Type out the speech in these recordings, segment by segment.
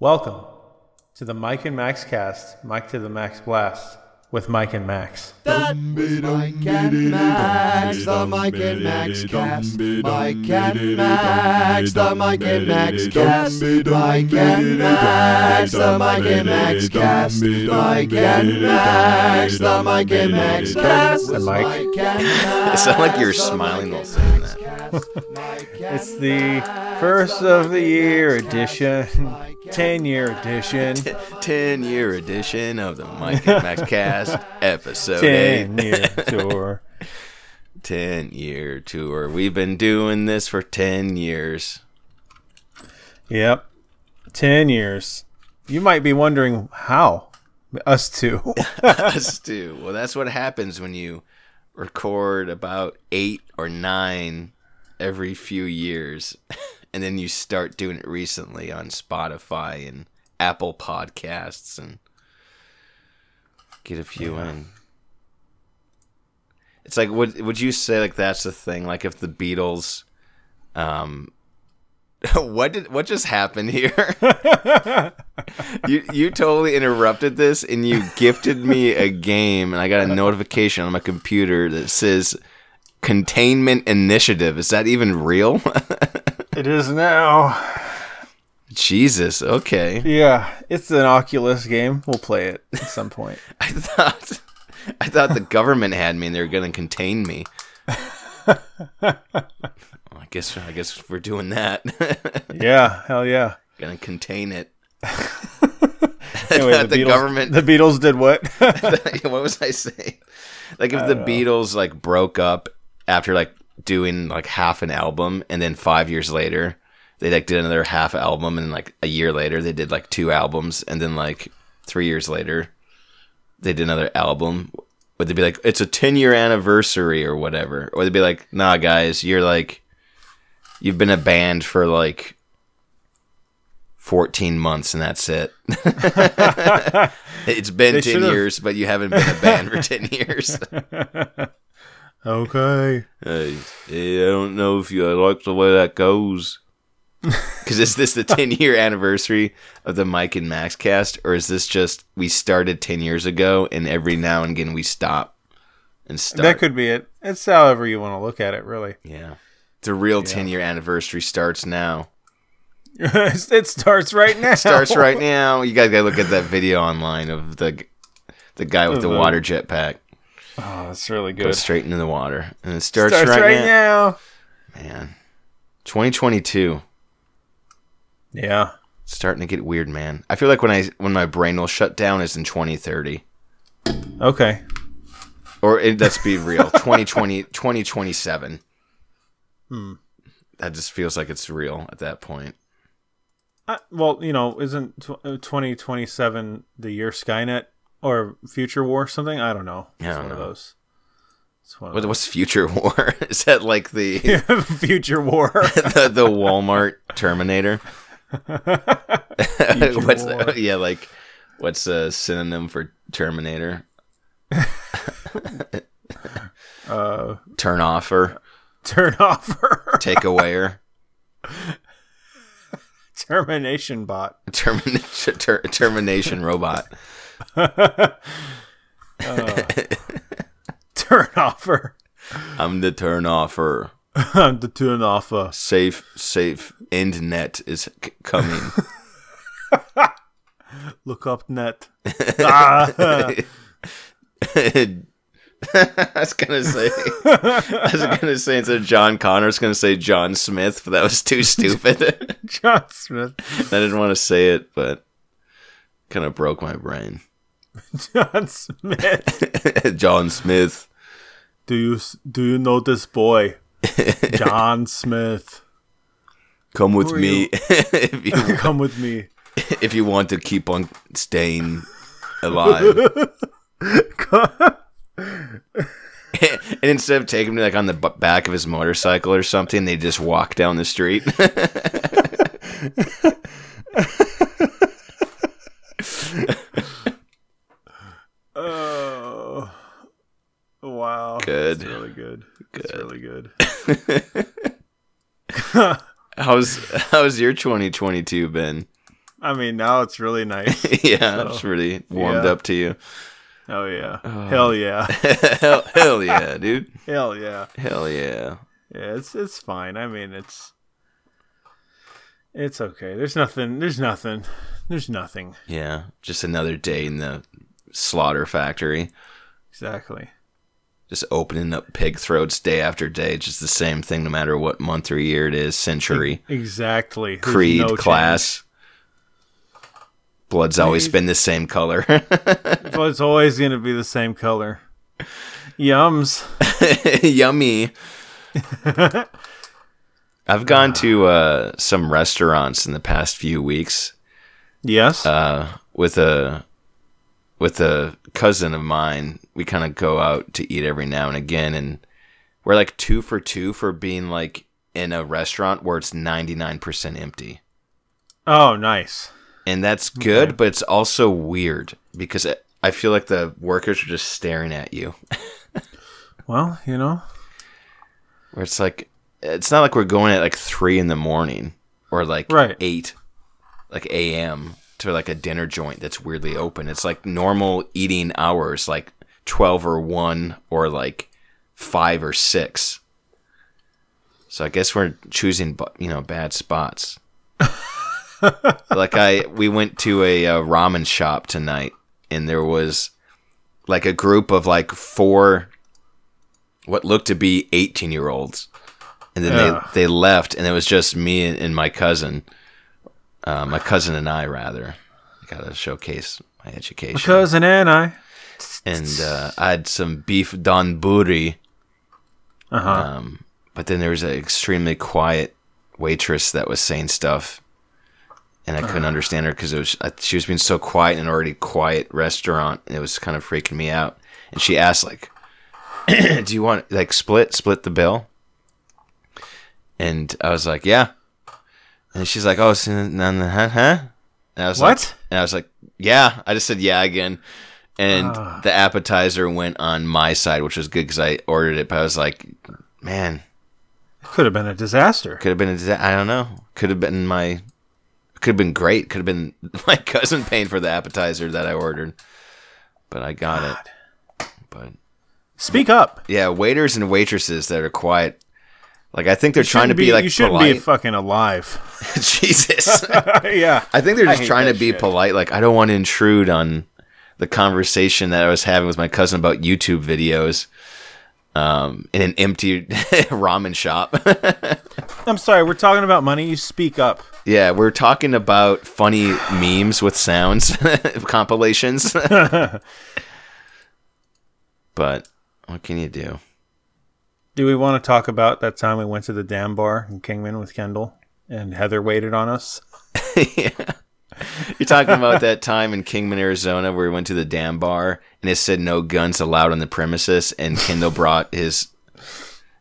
Welcome to the Mike and Max cast, Mike to the Max Blast, with Mike and Max. That's Mike and Max, the Mike and Max cast. Mike and Max, the Mike and Max cast. Mike and Max, the Mike and Max cast. Mike and Max, the Mike and Max cast. The Mike. Mike and Max, It sounded like you were the smiling while saying that. It's the first of the year edition, 10 year edition, 10 year edition of the Mike and Max Cast, episode 10 8. year tour. 10 year tour. We've been doing this for 10 years. Yep, 10 years. You might be wondering how. Us two. Us too. Well, that's what happens when you record about eight or nine every few years, and then you start doing it recently on Spotify and Apple Podcasts and get a few in. It's like would would you say like that's the thing? Like if the Beatles, um, what did what just happened here? you you totally interrupted this and you gifted me a game and I got a notification on my computer that says containment initiative. Is that even real? it is now. Jesus, okay. Yeah, it's an Oculus game. We'll play it at some point. I thought I thought the government had me and they were going to contain me. Well, I guess I guess we're doing that. Yeah, hell yeah. going to contain it. Anyway, That the Beatles, government- The Beatles did what? what was I saying? Like if the Beatles like broke up after like doing like half an album and then 5 years later they like did another half album and like a year later they did like two albums and then like 3 years later they did another album. Would they be like it's a 10 year anniversary or whatever. Or they'd be like nah guys you're like you've been a band for like 14 months and that's it. It's been They 10 should've- years but you haven't been a band for 10 years okay. Hey, hey, I don't know if you like the way that goes. Because is this the 10 year anniversary of the Mike and Max cast, or is this just we started 10 years ago and every now and again we stop and start? That could be it. It's however you want to look at it, really. yeah. The real 10 year anniversary starts now. it starts right now. Starts right now. You guys gotta look at that video online of the the guy with the water jetpack. Oh, that's really Goes good. straight into the water. And it starts, Starts right, right now. now. Man. 2022. Yeah. starting to get weird, man. I feel like when I when my brain will shut down is in 2030. Okay. Or it, let's be real, 2020 2027. Hmm. That just feels like it's real at that point. Uh, well, you know, isn't tw- uh, 2027 the year Skynet or Future War or something? I don't know. I don't one of know. those. It's one of What, what's future war? Is that like the those. Future War. the, the Walmart Terminator? what's that? Yeah, like what's a synonym for Terminator? uh, Turn offer, turn offer. take awayer, Termination bot. termination, ter- termination robot. Turn offer. I'm the turn offer. I'm the turn offer. safe safe end net is c- coming Look up net. ah, i was gonna say i was gonna say instead of john connor i was gonna say john smith but that was too stupid John Smith. i didn't want to say it but kind of broke my brain John Smith. john smith Do you do you know this boy? John Smith. come with me if you Come with me. if you want to keep on staying alive and instead of taking me like on the b- back of his motorcycle or something, they just walk down the street. Oh. Wow. Good. That's really good. That's really good. how's how's your 2022 been? I mean, now it's really nice. yeah, it's really warmed yeah. up to you. Oh yeah. Hell yeah. Oh. hell, hell yeah, dude. Hell yeah. Hell yeah. Yeah, it's it's fine. I mean, it's it's okay. There's nothing. There's nothing. There's nothing. Yeah, just another day in the slaughter factory. Exactly. Just opening up pig throats day after day. Just the same thing, no matter what month or year it is. Century, Exactly. There's creed, no change. class. Blood's always been the same color. It's always gonna be the same color. Yums. Yummy. I've gone to uh, some restaurants in the past few weeks Yes. uh, with a with a cousin of mine. We kind of go out to eat every now and again, and we're like two for two for being like in a restaurant where it's ninety nine percent empty, oh, nice. and that's good, but it's also weird because I- I feel like the workers are just staring at you. Well, you know. Where it's like, it's not like we're going at like three in the morning or like Right. eight, like a.m. to like a dinner joint that's weirdly open. It's like normal eating hours, like twelve or one or like five or six. So I guess we're choosing, you know, bad spots. like I, we went to a, uh ramen shop tonight, and there was like a group of like four what looked to be 18 year olds and then Yeah. they, they left and it was just me and, and my cousin uh, my cousin and i rather I gotta showcase my education. My Cousin and I. and uh, i had some beef donburi Uh huh. um, but then there was an extremely quiet waitress that was saying stuff and i couldn't understand her because it was uh, she was being so quiet in an already quiet restaurant and it was kind of freaking me out. And she asked like do you want like split split the bill? And i was like yeah and she's like oh so, no, huh, huh? and i was like What? and i was like yeah i just said yeah again and Ah. the appetizer went on my side which was good because i ordered it but i was like man It Could have been a disaster. could have been a disa- I don't know. Could have been my could have been great. Could have been my cousin paying for the appetizer that I ordered. But I got it. But Speak up. yeah, waiters and waitresses that are quiet. Like I think they're trying to Shouldn't be, like you shouldn't polite. be fucking alive. Jesus. yeah. I think they're just trying to be shit. polite. Like I don't want to intrude on the conversation that I was having with my cousin about YouTube videos. Um, in an empty ramen shop. I'm sorry. We're talking about money. You speak up. Yeah, we're talking about funny memes with sounds compilations. but what can you do? Do we want to talk about that time we went to the Dam Bar in Kingman with Kendall and Heather waited on us? yeah. You're talking about that time in Kingman, Arizona, where we went to the dam bar and it said no guns allowed on the premises, and Kendall brought his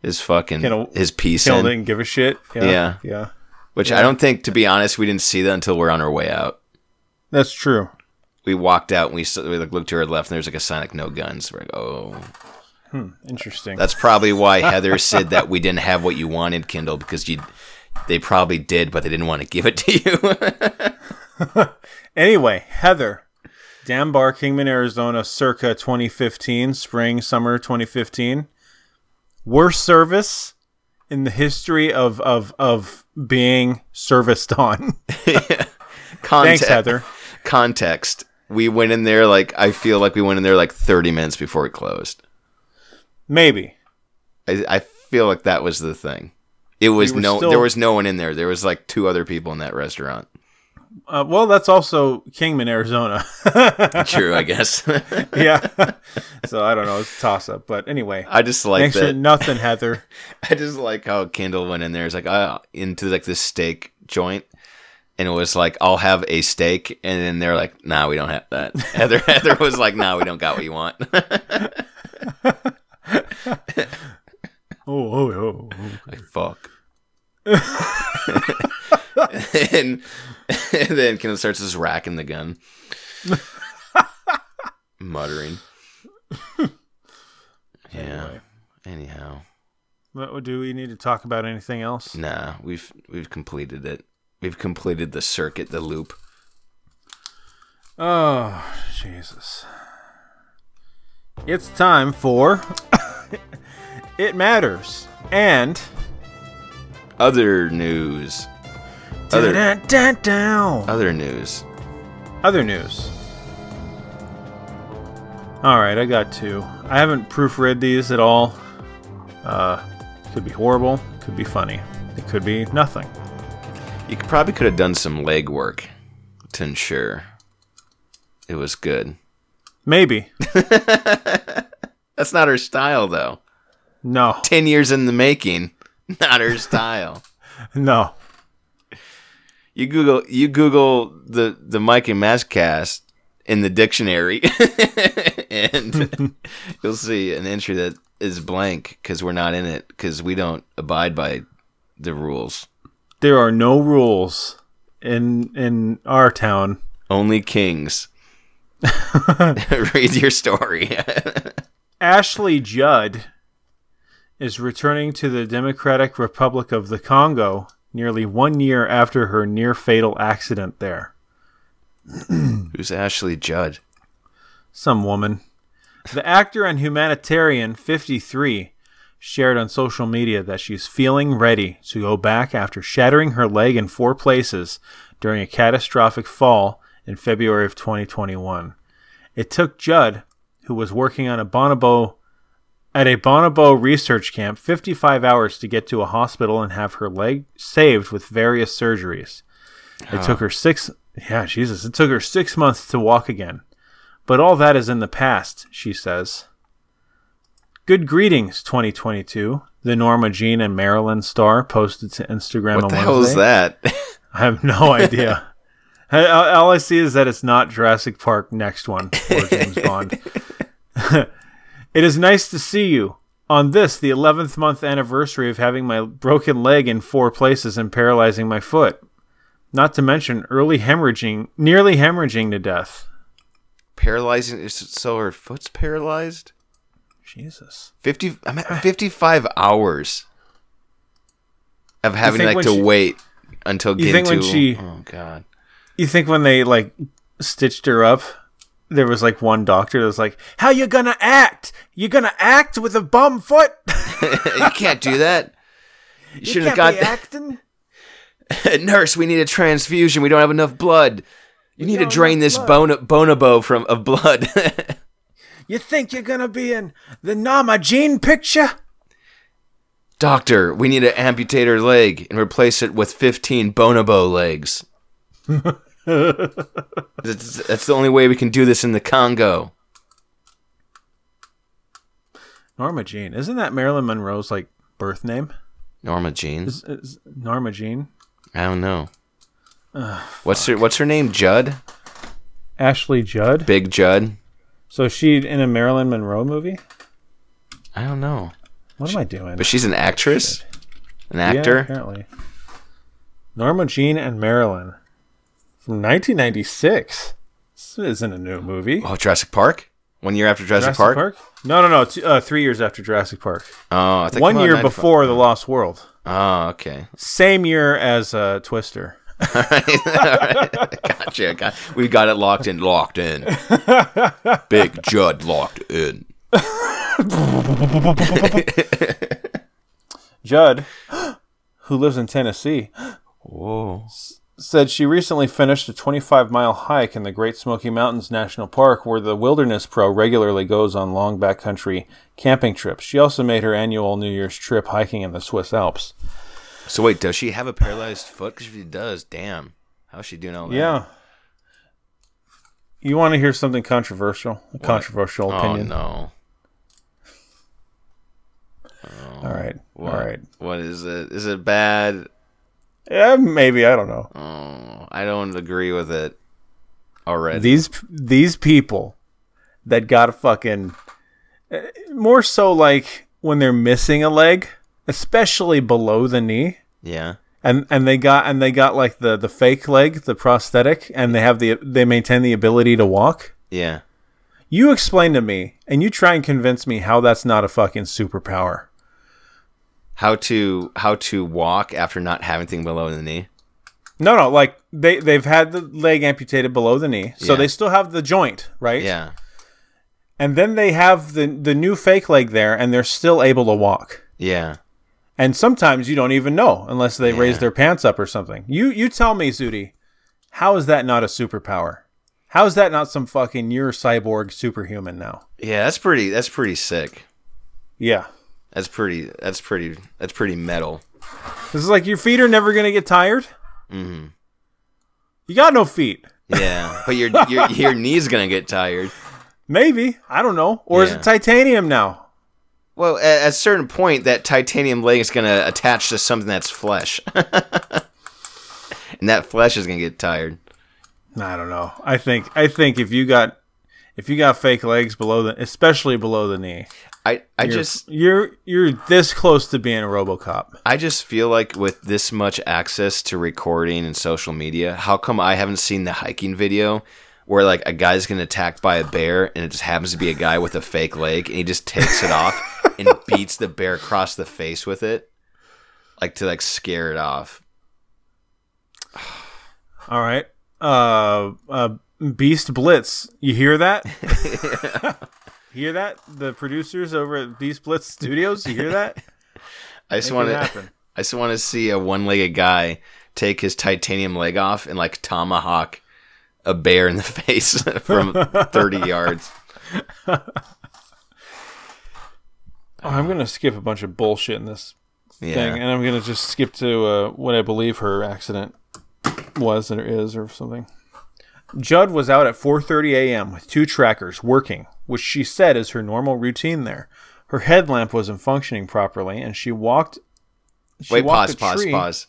his fucking Kendall- his piece Kendall in, didn't give a shit. Yeah. Yeah. Yeah. which I don't think, to be honest, we didn't see that until we're on our way out. That's true. We walked out and we, we looked to our left, and there's like a sign like no guns. We're like, oh, Interesting. That's probably why Heather said that we didn't have what you wanted, Kendall, because you they probably did, but they didn't want to give it to you. Anyway, Heather, Dam Bar, Kingman, Arizona, circa 2015, spring, summer 2015. Worst service in the history of of of being serviced on. Context, Thanks, Heather. Context. We went in there like I feel like we went in there like 30 minutes before it closed. Maybe. I, I feel like that was the thing. It was We no, still- there was no one in there. There was like two other people in that restaurant. Uh, well, that's also Kingman, Arizona. True, I guess. yeah. so I don't know. It's a toss up. But anyway, I just like that. nothing, Heather. I just like how Kendall went in there. It's like uh, into like this steak joint, and it was like I'll have a steak, and then they're like, Nah, we don't have that. Heather Heather was like, Nah, we don't got what you want. Oh, oh, oh. oh. like fuck. and, and then Kendall starts just racking the gun, muttering. Yeah. Anyway. Anyhow, What, do we need to talk about anything else? nah, we've we've completed it. We've completed the circuit, the loop. Oh, Jesus. It's time for It Matters and Other news. Other other news. Other news. All right, I got two. I haven't proofread these at all. Uh, could be horrible. Could be funny. It could be nothing. You could, probably could have done some legwork to ensure it was good. Maybe. That's not her style, though. No. Ten years in the making, not her style. No. You Google you Google the the Mike and Max cast in the dictionary, and you'll see an entry that is blank because we're not in it because we don't abide by the rules. There are no rules in in our town. Only kings. Read your story. Ashley Judd is returning to the Democratic Republic of the Congo nearly one year after her near fatal accident there. Who's Ashley Judd? Some woman. The actor and humanitarian, 53, shared on social media that she's feeling ready to go back after shattering her leg in four places during a catastrophic fall in February of 2021. It took Judd, who was working on a bonobo at a bonobo research camp, 55 hours to get to a hospital and have her leg saved with various surgeries. It took her six. Yeah, Jesus! It took her six months to walk again. But all that is in the past, she says. Good greetings, 2022. The Norma Jean and Marilyn star posted to Instagram What on the Wednesday. hell is that? I have no idea. All I see is that it's not Jurassic Park next one or James Bond. it is nice to see you on this, the 11th month anniversary of having my broken leg in four places and paralyzing my foot. Not to mention early hemorrhaging, nearly hemorrhaging to death. Paralyzing? is it So her foot's paralyzed. Jesus. Fifty. I'm at fifty-five hours of having like to she- wait until You getting think when to. she- oh God. You think when they like stitched her up, there was like one doctor that was like, "How you gonna act? You gonna act with a bum foot? you can't do that. You, you should have be got acting." nurse. We need a transfusion. We don't have enough blood. You need to drain this blood." bon- bonobo from of blood. You think you're gonna be in the Norma Jean picture? Doctor, we need to amputate her leg and replace it with 15 bonobo legs. That's, that's the only way we can do this in the Congo. Norma Jean, isn't that Marilyn Monroe's like birth name? Norma Jean? Is, is Norma Jean? I don't know. what's her What's her name? Judd? Ashley Judd. Big Judd? So she in a Marilyn Monroe movie? I don't know. What am I doing? But she's an actress? An Yeah, actor? apparently. Norma Jean and Marilyn from 1996. This isn't a new movie. Oh, Jurassic Park? One year after Jurassic, Park? Park? No, no, no. T- uh, three years after Jurassic Park. Oh, I think One year 95. before The Lost World. Oh, okay. Same year as uh, Twister. Gotcha. Got, we got it locked in. Locked in. Big Judd locked in. Judd, who lives in Tennessee, Whoa. Said she recently finished a 25 mile hike in the Great Smoky Mountains National Park, where the Wilderness Pro regularly goes on long backcountry camping trips. She also made her annual New Year's trip hiking in the Swiss Alps. So wait, does she have a paralyzed foot? Because if she does, damn, how's she doing all that? Yeah. You want to hear something controversial? A controversial opinion? Oh opinion. no. All right. Oh, what, All right. What is it? Is it bad? Yeah, maybe. I don't know. Oh, I don't agree with it already. These these people that got a fucking uh, more so like when they're missing a leg, especially below the knee. yeah. and and they got and they got like the the fake leg, the prosthetic, and they have the they maintain the ability to walk. Yeah. You explain to me, and you try and convince me how that's not a fucking superpower. How to how to walk after not having anything below the knee? No, no, like they they've had the leg amputated below the knee, so Yeah. they still have the joint, right? Yeah. And then they have the the new fake leg there, and they're still able to walk. Yeah. And sometimes you don't even know unless they raise their pants up or something. You you tell me, Zudi, how is that not a superpower? How is that not some fucking you're cyborg superhuman now? Yeah, that's pretty that's pretty sick. Yeah. That's pretty that's pretty that's pretty metal. This is like your feet are never gonna get tired. Mm-hmm. You got no feet. Yeah. but your your your knee's gonna get tired. Maybe I don't know. Or is it titanium now? Well, at, at a certain point, that titanium leg is gonna attach to something that's flesh, and that flesh is gonna get tired. I don't know. I think I think if you got if you got fake legs below the especially below the knee, I I you're, just you're you're this close to being a RoboCop. I just feel like with this much access to recording and social media, how come I haven't seen the hiking video where like a guy's getting attacked by a bear and it just happens to be a guy with a fake leg and he just takes it off and beats the bear across the face with it, like to like scare it off. All right. Uh, uh, Beast Blitz. You hear that? hear that? The producers over at Beast Blitz Studios. You hear that? I just want to. I just want to see a one-legged guy take his titanium leg off and like tomahawk a bear in the face from 30 yards. Oh, I'm gonna skip a bunch of bullshit in this Yeah. thing, and I'm gonna just skip to uh, what I believe her accident was or is or something. Judd was out at 4:30 a.m. with two trackers working, which she said is her normal routine there. Her headlamp wasn't functioning properly, and she walked. She Wait, walked pause, pause, pause.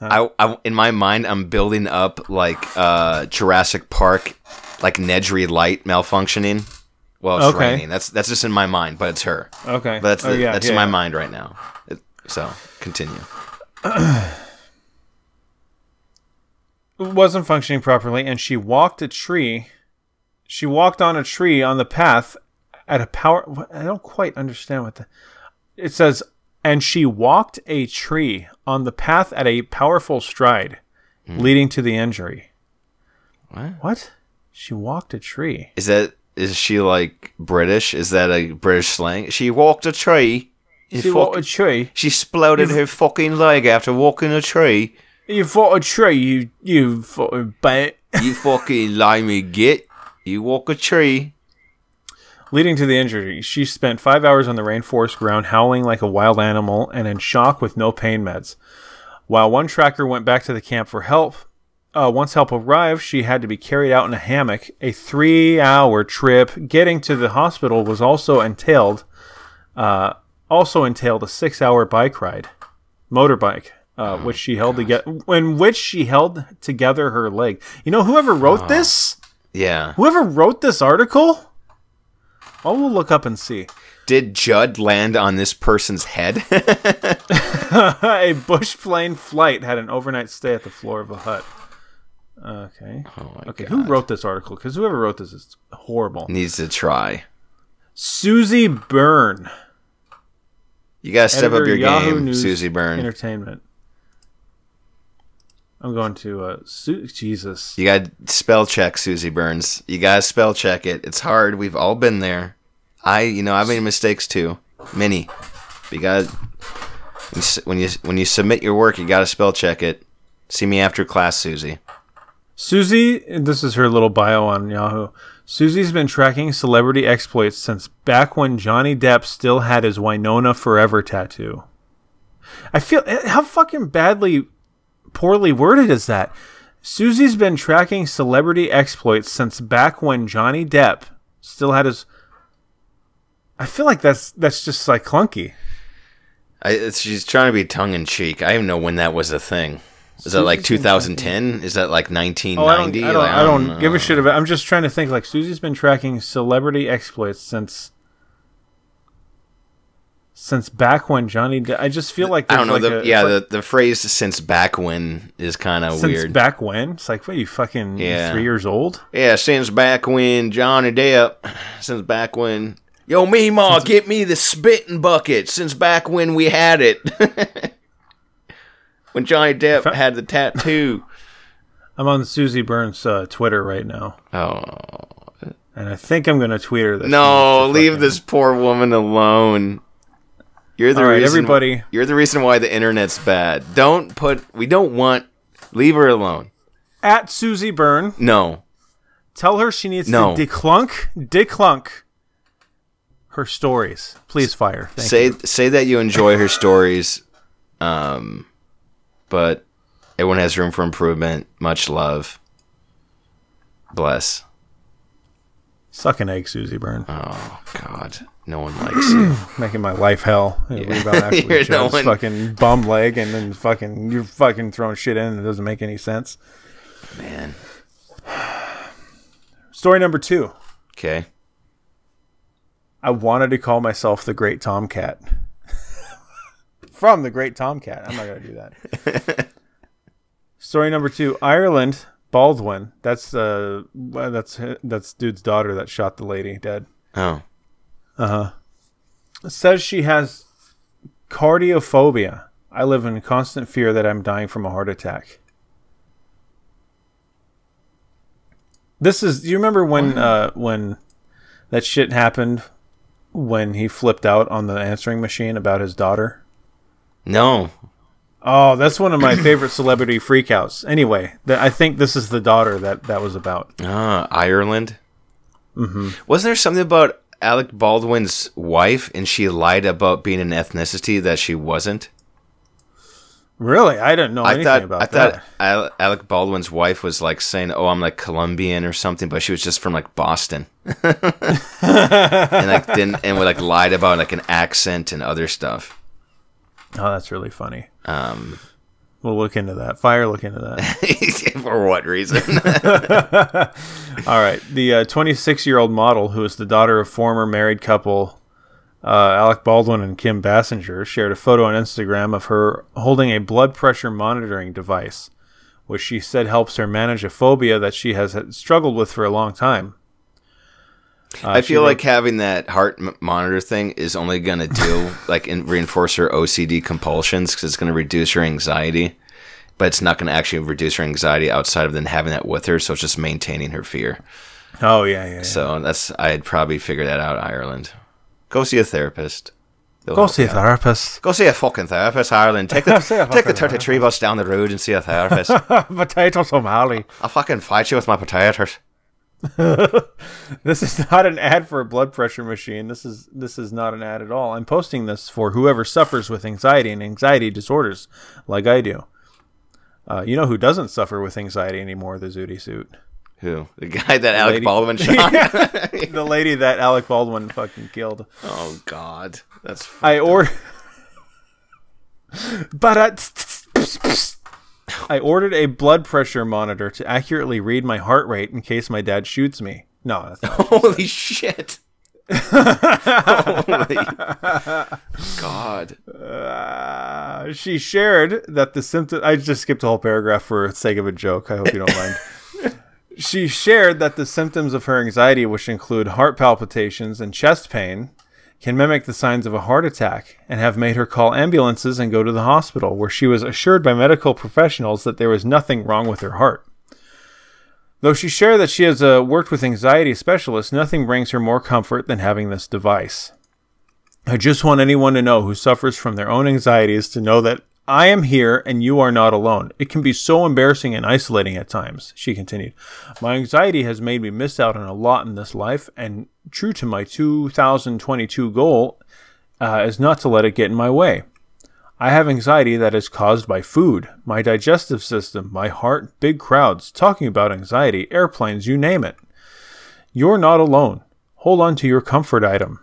I, I, in my mind, I'm building up like uh, Jurassic Park, like Nedry light malfunctioning. Well, it's Okay. raining. That's that's just in my mind, but it's her. Okay, But that's Oh, yeah, that's yeah, in my mind right now. It, so continue. Wasn't functioning properly, and she walked a tree. She walked on a tree on the path at a power. I don't quite understand what the. It says, and she walked a tree on the path at a powerful stride, hmm. leading to the injury. What? What? She walked a tree. Is that is she like British? Is that a British slang? She walked a tree. You She fuck- walked a tree. she exploded her fucking leg after walking a tree. You fought a tree. You you fucking bat. You fucking limey git. You walk a tree. Leading to the injury, she spent five hours on the rainforest ground howling like a wild animal and in shock with no pain meds. While one tracker went back to the camp for help, uh, once help arrived, she had to be carried out in a hammock. A three hour trip getting to the hospital was also entailed, uh, also entailed a six hour bike ride, motorbike. Uh, which she held together, in which she held together her leg. You know, whoever wrote this, Yeah. whoever wrote this article, well, we'll look up and see. Did Judd land on this person's head? a bush plane flight had an overnight stay at the floor of a hut. Okay. oh my Okay, God. who wrote this article? Because whoever wrote this is horrible. Needs to try. Susie Byrne, You gotta step up your Yahoo game, News Susie Byrne. Entertainment. I'm going to uh, Su- Jesus. You gotta spell check Susie Burns. You gotta spell check it. It's hard. We've all been there. I, you know, I've made mistakes too, many. But you gotta when you when you when you submit your work, you gotta spell check it. See me after class, Susie. Susie, this is her little bio on Yahoo. Susie's been tracking celebrity exploits since back when Johnny Depp still had his Winona Forever tattoo. I feel how fucking badly, poorly worded is that? Susie's been tracking celebrity exploits since back when Johnny Depp still had his. I feel like that's that's just like clunky. I, she's trying to be tongue in cheek. I don't know when that was a thing. Is that like 2010? Is that like Oh, I don't, 1990? I don't, Like, I don't know. give a shit about. I'm just trying to think. Like Susie's been tracking celebrity exploits since since back when Johnny. De- I just feel like I don't know. there's The, a- yeah, like the, the phrase "since back when" is kind of weird. since back when it's like, what are you fucking Yeah. three years old? Yeah, since back when Johnny Depp, since back when. Yo, me ma, get me the spitting bucket. Since back when we had it. when Johnny Depp had the tattoo. I'm on Susie Burns' uh, Twitter right now, Oh and I think I'm gonna tweet her this. no! Leave fucking- this poor woman alone. You're the All right, reason. everybody. You're the reason why the internet's bad. Don't put. We don't want. Leave her alone. at Susie Byrne. No. Tell her she needs No. to declunk, declunk her stories. Please fire. Thank say you. say that you enjoy her stories, um, but everyone has room for improvement. Much love. Bless. Suck an egg, Susie Byrne. Oh God, no one likes you. Making my life hell. After You're no one- fucking bum leg, and then fucking you're fucking throwing shit in, and it doesn't make any sense. Man. Story number two. Okay. I wanted to call myself the Great Tomcat. From the Great Tomcat. I'm not going to do that. Story number two Ireland, Baldwin. That's uh, that's that's dude's daughter that shot the lady dead. Oh. Says she has cardiophobia. I live in constant fear that I'm dying from a heart attack. This is. Do you remember when uh, when that shit happened when he flipped out on the answering machine about his daughter? No. Oh, that's one of my favorite celebrity freakouts. Anyway, th- I think this is the daughter that that was about. Ah, Ireland. Mm-hmm. Wasn't there something about Alec Baldwin's wife, and she lied about being an ethnicity that she wasn't? Really, I didn't know I anything thought about I that. thought Alec Baldwin's wife was like saying, "Oh, I'm like Colombian or something," but she was just from like Boston, and like didn't and would like lied about like an accent and other stuff. Oh, that's really funny. Um, We'll look into that. Fire, look into that. for what reason? All right. The 26 year old model, who is the daughter of former married couple uh, Alec Baldwin and Kim Basinger, shared a photo on Instagram of her holding a blood pressure monitoring device, which she said helps her manage a phobia that she has struggled with for a long time. Uh, I feel wrote- like having that heart m- monitor thing is only going to do like in, reinforce her OCD compulsions because it's going to reduce her anxiety, but it's not going to actually reduce her anxiety outside of then having that with her. So it's just maintaining her fear. Oh, yeah, yeah. yeah. So that's I'd probably figure that out. Ireland, go see a therapist. They'll Go see a out. therapist. Go see a fucking therapist, Ireland. Take the take the thirty three bus down the road and see a therapist. Potato sommelier. I'll fucking fight you with my potatoes. This is not an ad for a blood pressure machine. This is this is not an ad at all. I'm posting this for whoever suffers with anxiety and anxiety disorders, like I do. Uh, you know who doesn't suffer with anxiety anymore? The Zooty suit. Who? The guy that Alec lady- Baldwin shot? the lady that Alec Baldwin fucking killed. oh God, that's I or. but I. I ordered a blood pressure monitor to accurately read my heart rate in case my dad shoots me. No, that's not. Holy shit. Holy God. Uh, she shared that the symptom. I just skipped a whole paragraph for the sake of a joke. I hope you don't mind. she shared that the symptoms of her anxiety, which include heart palpitations and chest pain, can mimic the signs of a heart attack and have made her call ambulances and go to the hospital, where she was assured by medical professionals that there was nothing wrong with her heart. Though she shared that she has uh, worked with anxiety specialists, nothing brings her more comfort than having this device. I just want anyone to know who suffers from their own anxieties to know that I am here and you are not alone. It can be so embarrassing and isolating at times, she continued. My anxiety has made me miss out on a lot in this life, and true to my 2022 goal uh, is not to let it get in my way. I have anxiety that is caused by food, my digestive system, my heart, big crowds, talking about anxiety, airplanes, you name it. You're not alone. Hold on to your comfort item.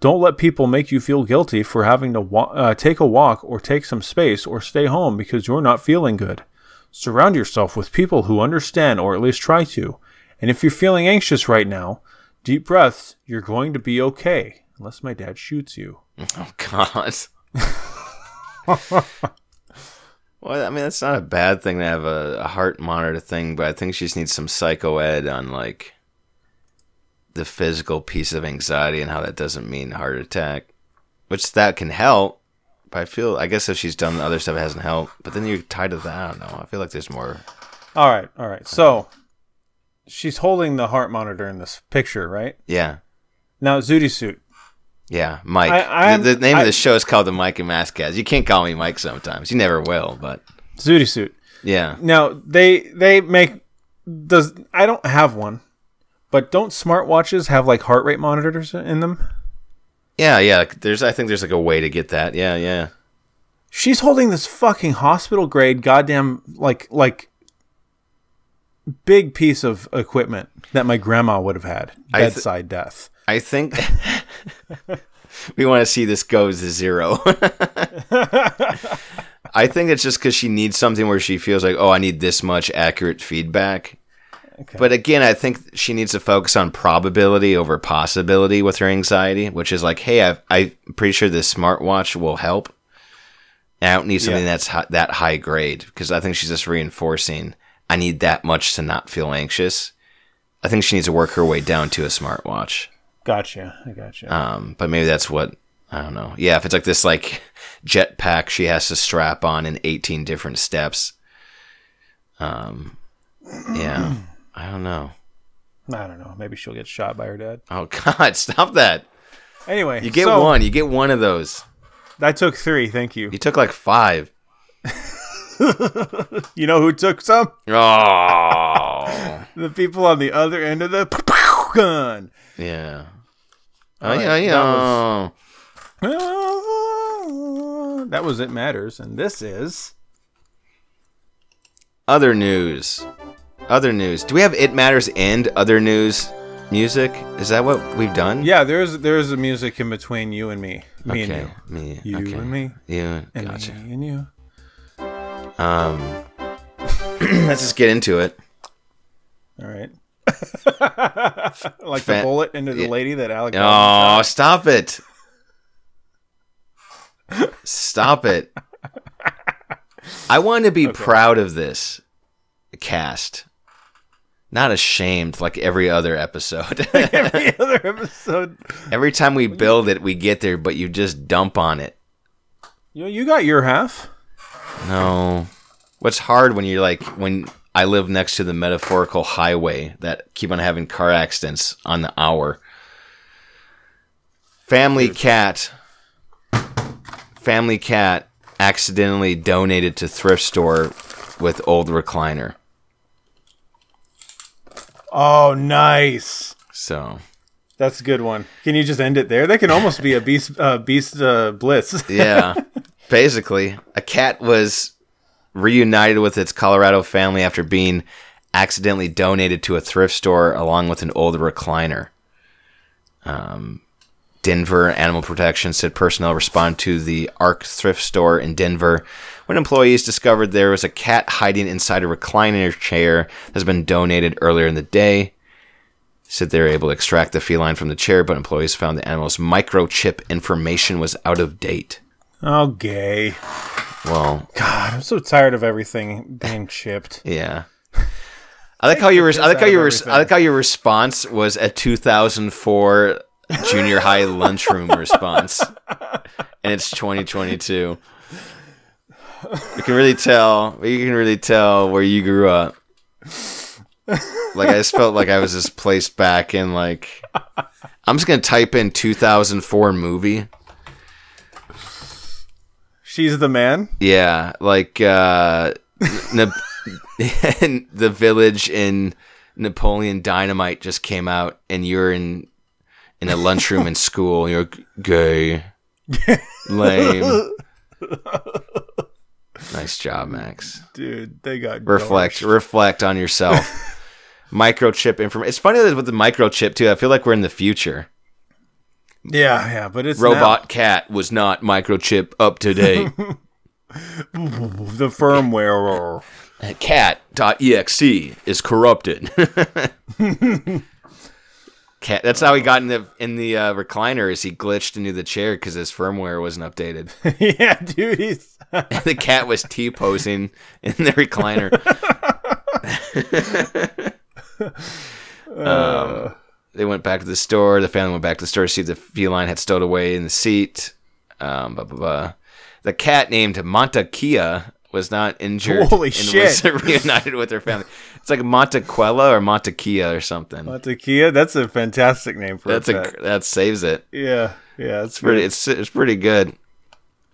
Don't let people make you feel guilty for having to wa- uh, take a walk or take some space or stay home because you're not feeling good. Surround yourself with people who understand or at least try to. And if you're feeling anxious right now, deep breaths, you're going to be okay. Unless my dad shoots you. Oh God. well, I mean, that's not a bad thing to have a, a heart monitor thing, but I think she just needs some psycho ed on like the physical piece of anxiety and how that doesn't mean heart attack, which that can help, But I feel, I guess if she's done the other stuff, it hasn't helped. But then you're tied to that. I don't know. I feel like there's more. All right, all right. So she's holding the heart monitor in this picture, right? Yeah. Now, Zooty suit. Yeah, Mike. I- the, the name I- of the show is called the Mike and Max Cast. You can't call me Mike sometimes. You never will, but Zooty suit. yeah. Now they they make does I don't have one, but don't smartwatches have like heart rate monitors in them? Yeah, yeah. There's, I think there's like a way to get that. Yeah, yeah. She's holding this fucking hospital grade goddamn like like big piece of equipment that my grandma would have had I th- bedside death. I think we want to see this go to zero. I think it's just because she needs something where she feels like, oh, I need this much accurate feedback. But again, I think she needs to focus on probability over possibility with her anxiety, which is like, hey, I've, I'm pretty sure this smartwatch will help. And I don't need something Yeah. that's hi- that high grade because I think she's just reinforcing. I need that much to not feel anxious. I think she needs to work her way down to a smartwatch. Gotcha. I gotcha. Um, but maybe that's what I don't know. Yeah, if it's like this like jetpack she has to strap on in 18 different steps. Um, yeah, I don't know. I don't know. Maybe she'll get shot by her dad. Oh God, stop that! Anyway, You get so, one. You get one of those. I took three. Thank you. You took like five. You know who took some? Oh, The people on the other end of the gun. yeah. Oh Alright, yeah, that yeah. That was It Matters, and this is. Other news. Other news. Do we have It Matters and other news music? Is that what we've done? Yeah, there's there's a music in between you and me. Me Okay. and Me. you. You okay. and me. You. And Gotcha. me and you. Um, let's just get into it. All right. like the bullet into the lady that Alec. Oh, shot. stop it. Stop it. I want to be proud of this cast. Not ashamed like every other episode. Every other episode. every time we build it, we get there, but you just dump on it. You know, you got your half. No. What's hard when you're like when I live next to the metaphorical highway that keep on having car accidents on the hour. Family cat Family cat accidentally donated to thrift store with old recliner. Oh, nice. So, That's a good one. Can you just end it there? That can almost be a beast uh, beast uh, bliss. yeah. Basically, a cat was reunited with its Colorado family after being accidentally donated to a thrift store along with an old recliner. Um, Denver Animal Protection said personnel responded to the Arc thrift store in Denver when employees discovered there was a cat hiding inside a recliner chair that's been donated earlier in the day. Said they were able to extract the feline from the chair, but employees found the animal's microchip information was out of date. oh, gay. Well, God, I'm so tired of everything being chipped. yeah. I like how your I like how your. I like how your response was a 2004 junior high lunchroom response, and it's 2022. You can really tell. You can really tell where you grew up. Like I just felt like I was just placed back in like. I'm just gonna type in 2004 movie. She's the man. Yeah, like uh, Na- the village in Napoleon Dynamite just came out, and you're in in a lunchroom in school. And you're gay, lame. Nice job, Max. Dude, they got Reflect, reflect on yourself. microchip information. It's funny that with the microchip too. I feel like we're in the future. Yeah, yeah, but it's Robot cat was not microchip up to date. the firmware. cat.exe is corrupted. Cat. That's how he got in the in the uh, recliner. Is he glitched into the chair because his firmware wasn't updated. yeah, dude, the cat was T posing in the recliner. um, they went back to the store. The family went back to the store to see if the feline had stowed away in the seat. Um, blah, blah, blah. The cat named Montekia was not injured Holy and shit. was reunited with her family. It's like Montequella or Montekia or something. Montekia, that's a fantastic name for That's a pet. that saves it. yeah, yeah, it's It's pretty. pretty. It's it's pretty good.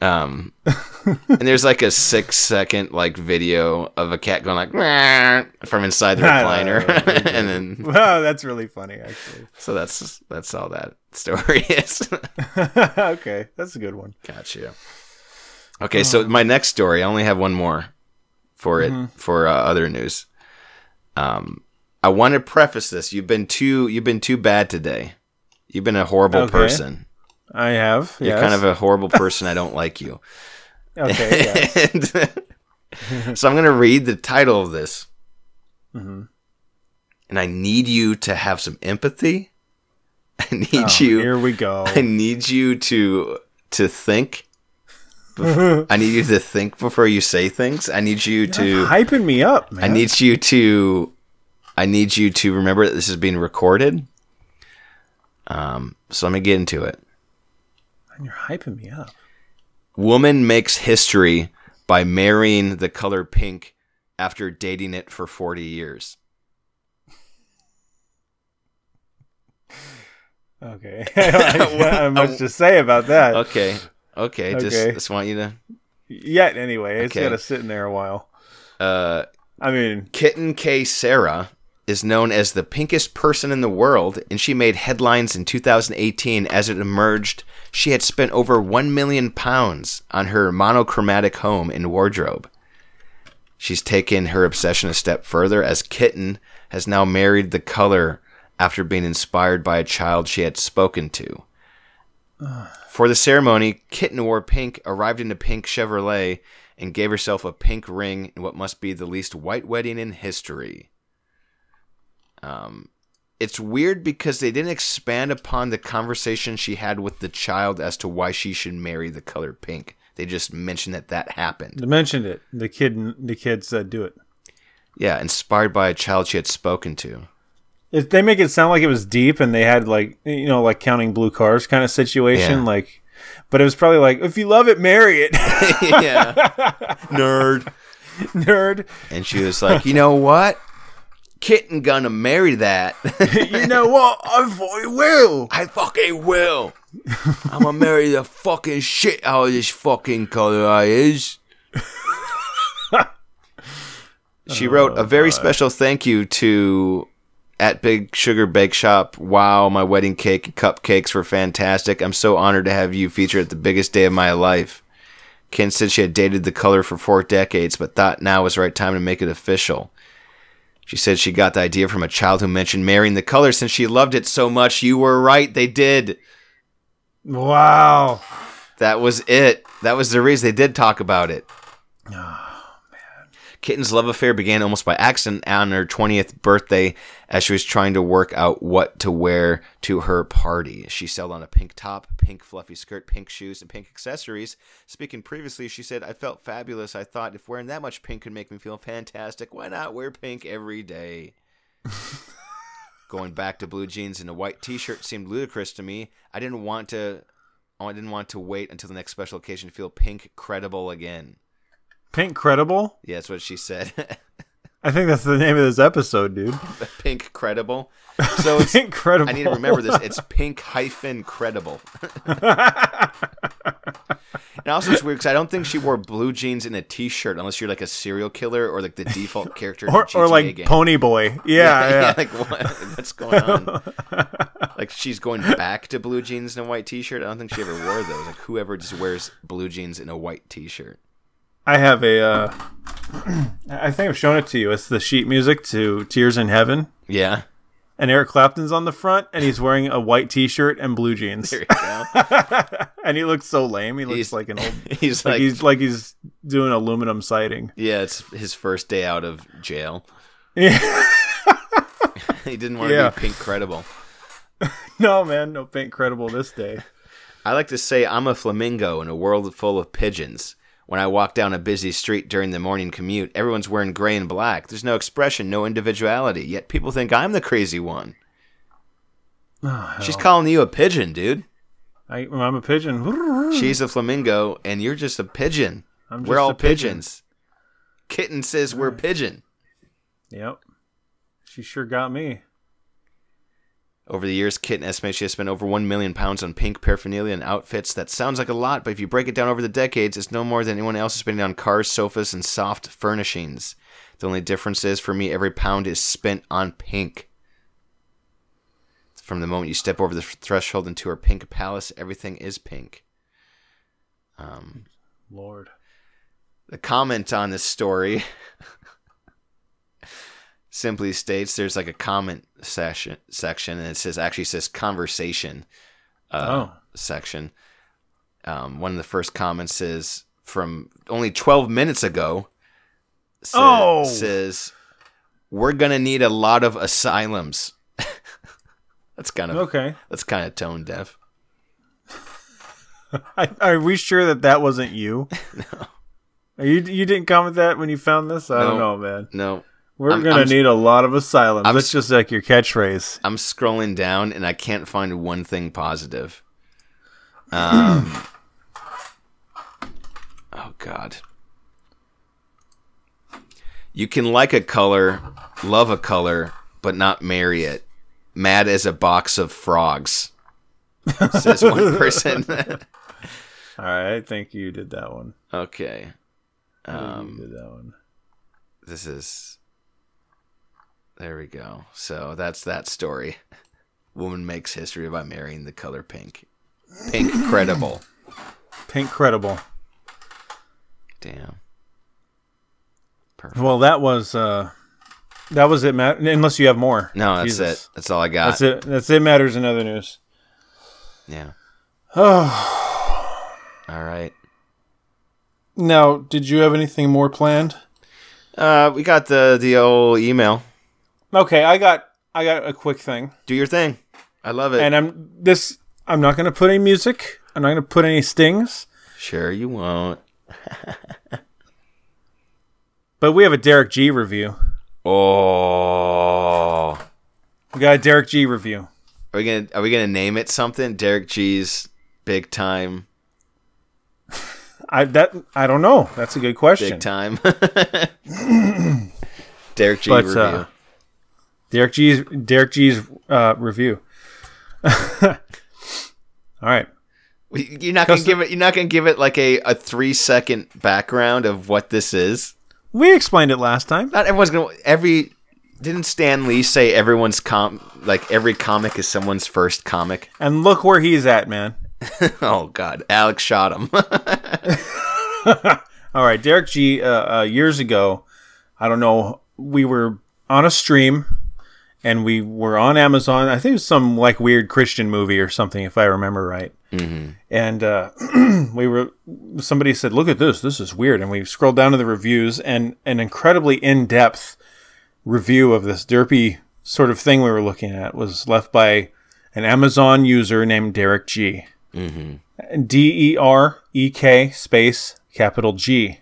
Um, and there's like a six second like video of a cat going like from inside the recliner, and then Wow, that's really funny, actually. so that's that's all that story is. okay, that's a good one. gotcha. Okay, so my next story, I only have one more for it for uh, other news. Um, I want to preface this. You've been too you've been too bad today. You've been a horrible Okay. person. I have. You're kind of a horrible person. I don't like you. okay. And- so I'm going to read the title of this. Mhm. And I need you to have some empathy. I need Oh, you Here we go. I need you to to think. Bef- I need you to think before you say things. I need you to hyping me up, man. I need you to I need you to remember that this is being recorded. Um so let me get into it. And You're hyping me up. Woman makes history by marrying the color pink after dating it for 40 years. Okay. I don't have much to say about that. Okay. Okay, just Okay. just want you to Yet, anyway, it's Okay. got to sit in there a while. uh I mean, Kitten Kay Sera is known as the pinkest person in the world, and she made headlines in 2018 as it emerged she had spent over 1 million pounds on her monochromatic home and wardrobe. She's taken her obsession a step further as Kitten has now married the color after being inspired by a child she had spoken to. For the ceremony, Kitten wore pink, arrived in a pink Chevrolet, and gave herself a pink ring in what must be the least white wedding in history. Um, it's weird because they didn't expand upon the conversation she had with the child as to why she should marry the color pink. They just mentioned that that happened. they mentioned it. The kid, the kid said, "Do it." Yeah, inspired by a child she had spoken to. If they make it sound like it was deep, and they had like you know, like counting blue cars kind of situation, Yeah. like. But it was probably like, if you love it, marry it, yeah, nerd. nerd. And she was like, you know what? Kitten gonna marry that. you know what? I thought it will. I fucking will. I'm gonna marry the fucking shit out of this fucking color I is. she wrote a very oh, special thank you to at Big Sugar Bake Shop. Wow, my wedding cake and cupcakes were fantastic. I'm so honored to have you featured at the biggest day of my life. Ken said she had dated the color for four decades, but thought now was the right time to make it official. She said she got the idea from a child who mentioned marrying the color since she loved it so much. You were right, they did. Wow. That was it. That was the reason they did talk about it. Kitten's love affair began almost by accident on her 20th birthday as she was trying to work out what to wear to her party. She settled on a pink top, pink fluffy skirt, pink shoes, and pink accessories. Speaking previously, she said, I felt fabulous. I thought if wearing that much pink could make me feel fantastic, why not wear pink every day? Going back to blue jeans and a white t-shirt seemed ludicrous to me. I didn't want to I didn't want to wait until the next special occasion to feel pink credible again. Pink credible. Yeah, that's what she said. I think that's the name of this episode, dude. pink credible. So it's Pink credible. I need to remember this. It's pink hyphen credible. and also it's weird because I don't think she wore blue jeans and a t-shirt unless you're like a serial killer or like the default character in or, or like game. Pony Boy. Yeah, yeah. like what, what's going on? like she's going back to blue jeans and a white t-shirt. I don't think she ever wore those. Like whoever just wears blue jeans and a white t-shirt. I have a. Uh, I think I've shown it to you. It's the sheet music to Tears in Heaven, Yeah. and Eric Clapton's on the front, and he's wearing a white T-shirt and blue jeans, There you go. and he looks so lame. He looks He's- like an old. He's Like, like, he's like he's doing aluminum siding. yeah, it's his first day out of jail. Yeah. he didn't want to Yeah. be pink credible. no man, no paint credible this day. I like to say I'm a flamingo in a world full of pigeons. When I walk down a busy street during the morning commute, everyone's wearing gray and black. There's no expression, no individuality, yet people think I'm the crazy one. Oh, She's calling you a pigeon, dude. I, I'm a pigeon. She's a flamingo, and you're just a pigeon. I'm we're all a pigeon. pigeons. Kitten says we're pigeon. Yep. She sure got me. Over the years, Kitten estimates she has spent over 1 million pounds on pink paraphernalia and outfits. That sounds like a lot, but if you break it down over the decades, it's no more than anyone else is spending on cars, sofas, and soft furnishings. The only difference is, for me, every pound is spent on pink. From the moment you step over the threshold into her pink palace, everything is pink. Um, Lord. the comment on this story simply states there's like a comment session section and it says actually says conversation uh, Oh. section um, one of the first comments is from only 12 minutes ago sa- Oh. says we're gonna need a lot of asylums that's kind of Okay. that's kind of tone deaf are we sure that that wasn't you? no. You you didn't comment that when you found this? I don't know, man. no We're I'm- gonna I'm- need a lot of asylums. I'm That's just like your catchphrase. I'm scrolling down and I can't find one thing positive. Um, oh God. You can like a color, love a color, but not marry it. Mad as a box of frogs. Says one person. All right, I think you did that one. okay. Um, you did that one. this is. There we go. So that's that story. Woman makes history by marrying the color pink. Pink credible. Pink credible. Damn. Perfect. Well, that was uh that was it, Matt. Unless you have more. No, that's Jesus. it. That's all I got. That's it. That's it. Matters in other news. Yeah. Oh. All right. Now, did you have anything more planned? Uh, we got the the old email. Okay, I got I got a quick thing, Do your thing. I love it. and I'm this. I'm not going to put any music. I'm not going to put any stings. sure you won't. But we have a Derek G review. Oh. We got a Derek G review. Are we gonna Are we gonna name it something? Derek G's big time. I that I don't know. That's a good question. Big time. Derek G But review. uh, Derek G's Derek G's uh, review. All right. You're not gonna custom- give it. You're not gonna give it like a, a three second background of what this is. We explained it last time. Not everyone's gonna. Every didn't Stan Lee say everyone's com like every comic is someone's first comic? And look where he's at, man. oh God, Alex shot him. All right, Derek G. Uh, uh, years ago, I don't know. We were on a stream, and we were on Amazon. I think it was some like weird Christian movie or something, if I remember right. Mm-hmm. And uh, we were. Somebody said, "Look at this. This is weird." And we scrolled down to the reviews, and an incredibly in-depth review of this derpy sort of thing we were looking at was left by an Amazon user named Derek G. D E R E K space capital G.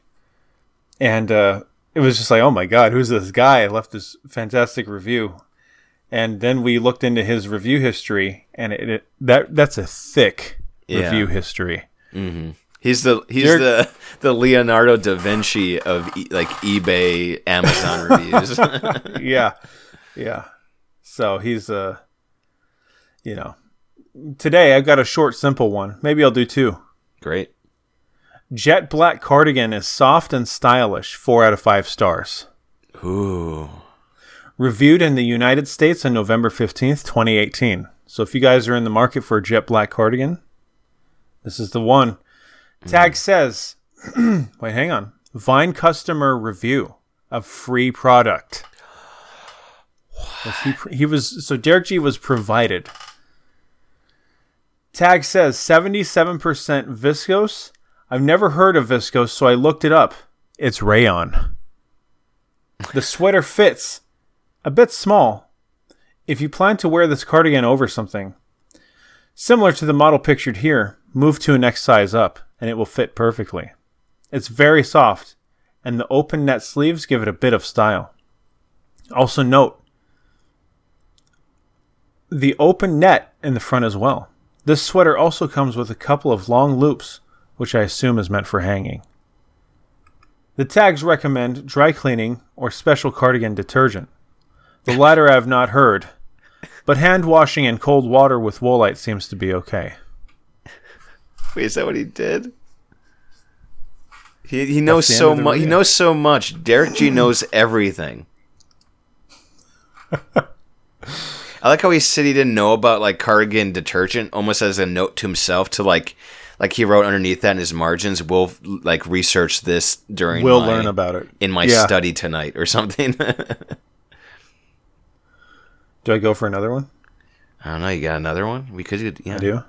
And uh, it was just like, oh my God, who's this guy? I left this fantastic review. And then we looked into his review history, and it, it that that's a thick Yeah. review history. he's the he's the the Leonardo da Vinci of e- like eBay, Amazon reviews. yeah, yeah. So he's uh, you know, today I've got a short, simple one. Maybe I'll do two. Great. Jet black cardigan is soft and stylish. Four out of five stars. Ooh. Reviewed in the United States on November 15th, 2018. So if you guys are in the market for a jet black cardigan, this is the one. Tag mm. says, wait, hang on. Vine customer review of free product. He, he was so Derek G was provided. Tag says 77% viscose. I've never heard of viscose, so I looked it up. It's rayon. The sweater fits a bit small if you plan to wear this cardigan over something. Similar to the model pictured here, move to a next size up and it will fit perfectly. It's very soft, and the open net sleeves give it a bit of style. Also, note the open net in the front as well. This sweater also comes with a couple of long loops, which I assume is meant for hanging. The tags recommend dry cleaning or special cardigan detergent. The latter I have not heard, but hand washing in cold water with woolite seems to be okay. Wait, is that what he did? He he knows so much. He knows so much. Derek G knows everything. I like how he said he didn't know about like cardigan detergent, almost as a note to himself to like, like he wrote underneath that in his margins. We'll like research this during. We'll my- learn about it. in my Yeah. study tonight or something. Do I go for another one? I don't know. You got another one? We could. do- Yeah. I do.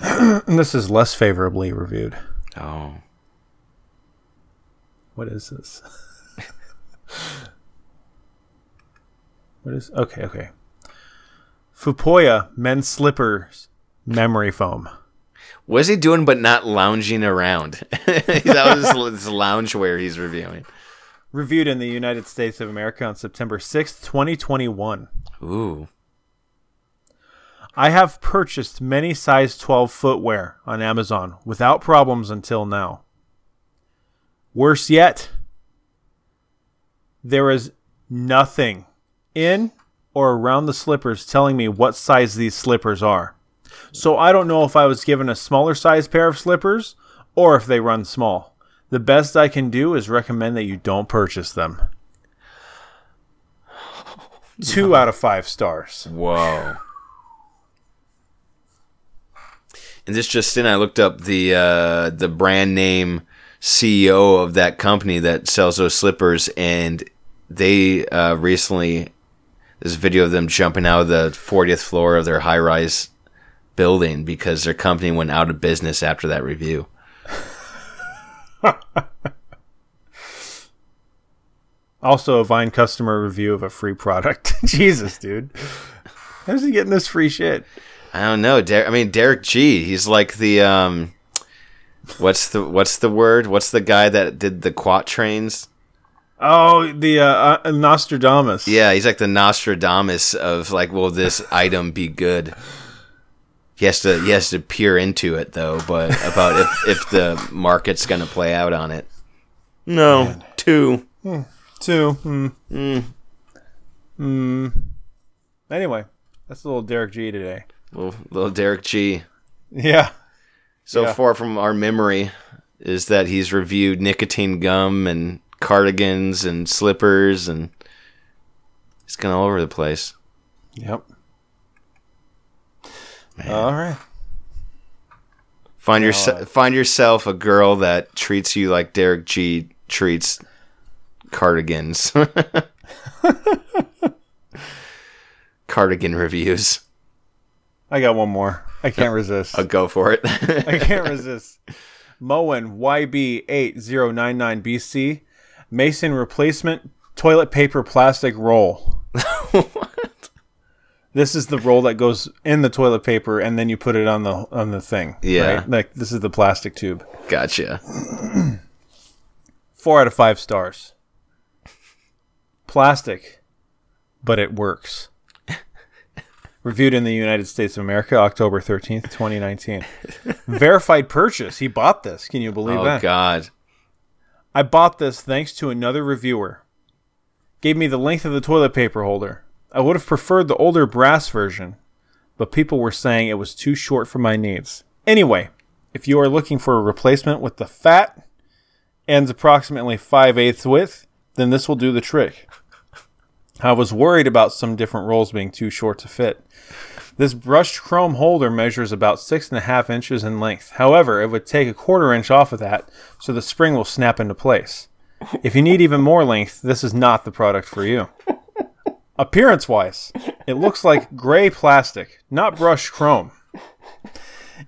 and this is less favorably reviewed. Oh. What is this? what is okay? Okay. Fupoya men's slippers memory foam. What is he doing but not lounging around? that was his loungewear he's reviewing. Reviewed in the United States of America on September 6th, 2021. Ooh. I have purchased many size 12 footwear on Amazon without problems until now. Worse yet, there is nothing in or around the slippers telling me what size these slippers are. So I don't know if I was given a smaller size pair of slippers or if they run small. The best I can do is recommend that you don't purchase them. Two out of five stars. Whoa. And this just in, I looked up the uh, the brand name CEO of that company that sells those slippers, and they uh, recently this video of them jumping out of the 40th floor of their high rise building because their company went out of business after that review. Also, a Vine customer review of a free product. Jesus, dude. How's he getting this free shit? I don't know. Der- I mean, Derek G. He's like the um, what's the what's the word? What's the guy that did the quatrains? Oh, the uh, uh, Nostradamus. Yeah, he's like the Nostradamus of like, will this item be good? He has to he has to peer into it though, but about if if the market's gonna play out on it. No, two. Two. Hmm. Hmm. Anyway, that's a little Derek G today. Little, little Derek G. Yeah. So Yeah. far from our memory is that he's reviewed nicotine gum and cardigans and slippers and he's kind of all over the place. Yep. All right. Find Yeah, your uh, find yourself a girl that treats you like Derek G treats cardigans. Cardigan reviews. I got one more. I can't resist. I'll go for it. I can't resist. Moen YB8099BC Mason replacement toilet paper plastic roll. This is the roll that goes in the toilet paper and then you put it on the on the thing. Yeah. right? Like this is the plastic tube. gotcha. Four out of five stars. Plastic, but it works. Reviewed in the United States of America, October 13th, 2019. Verified purchase. He bought this. Can you believe that? Oh that? God. I bought this thanks to another reviewer. Gave me the length of the toilet paper holder. I would have preferred the older brass version, but people were saying it was too short for my needs. Anyway, if you are looking for a replacement with the fat ends approximately 5 eighths width, then this will do the trick. I was worried about some different rolls being too short to fit. This brushed chrome holder measures about six and a half inches in length. However, it would take a quarter inch off of that, so the spring will snap into place. If you need even more length, this is not the product for you. Appearance wise, it looks like gray plastic, not brushed chrome.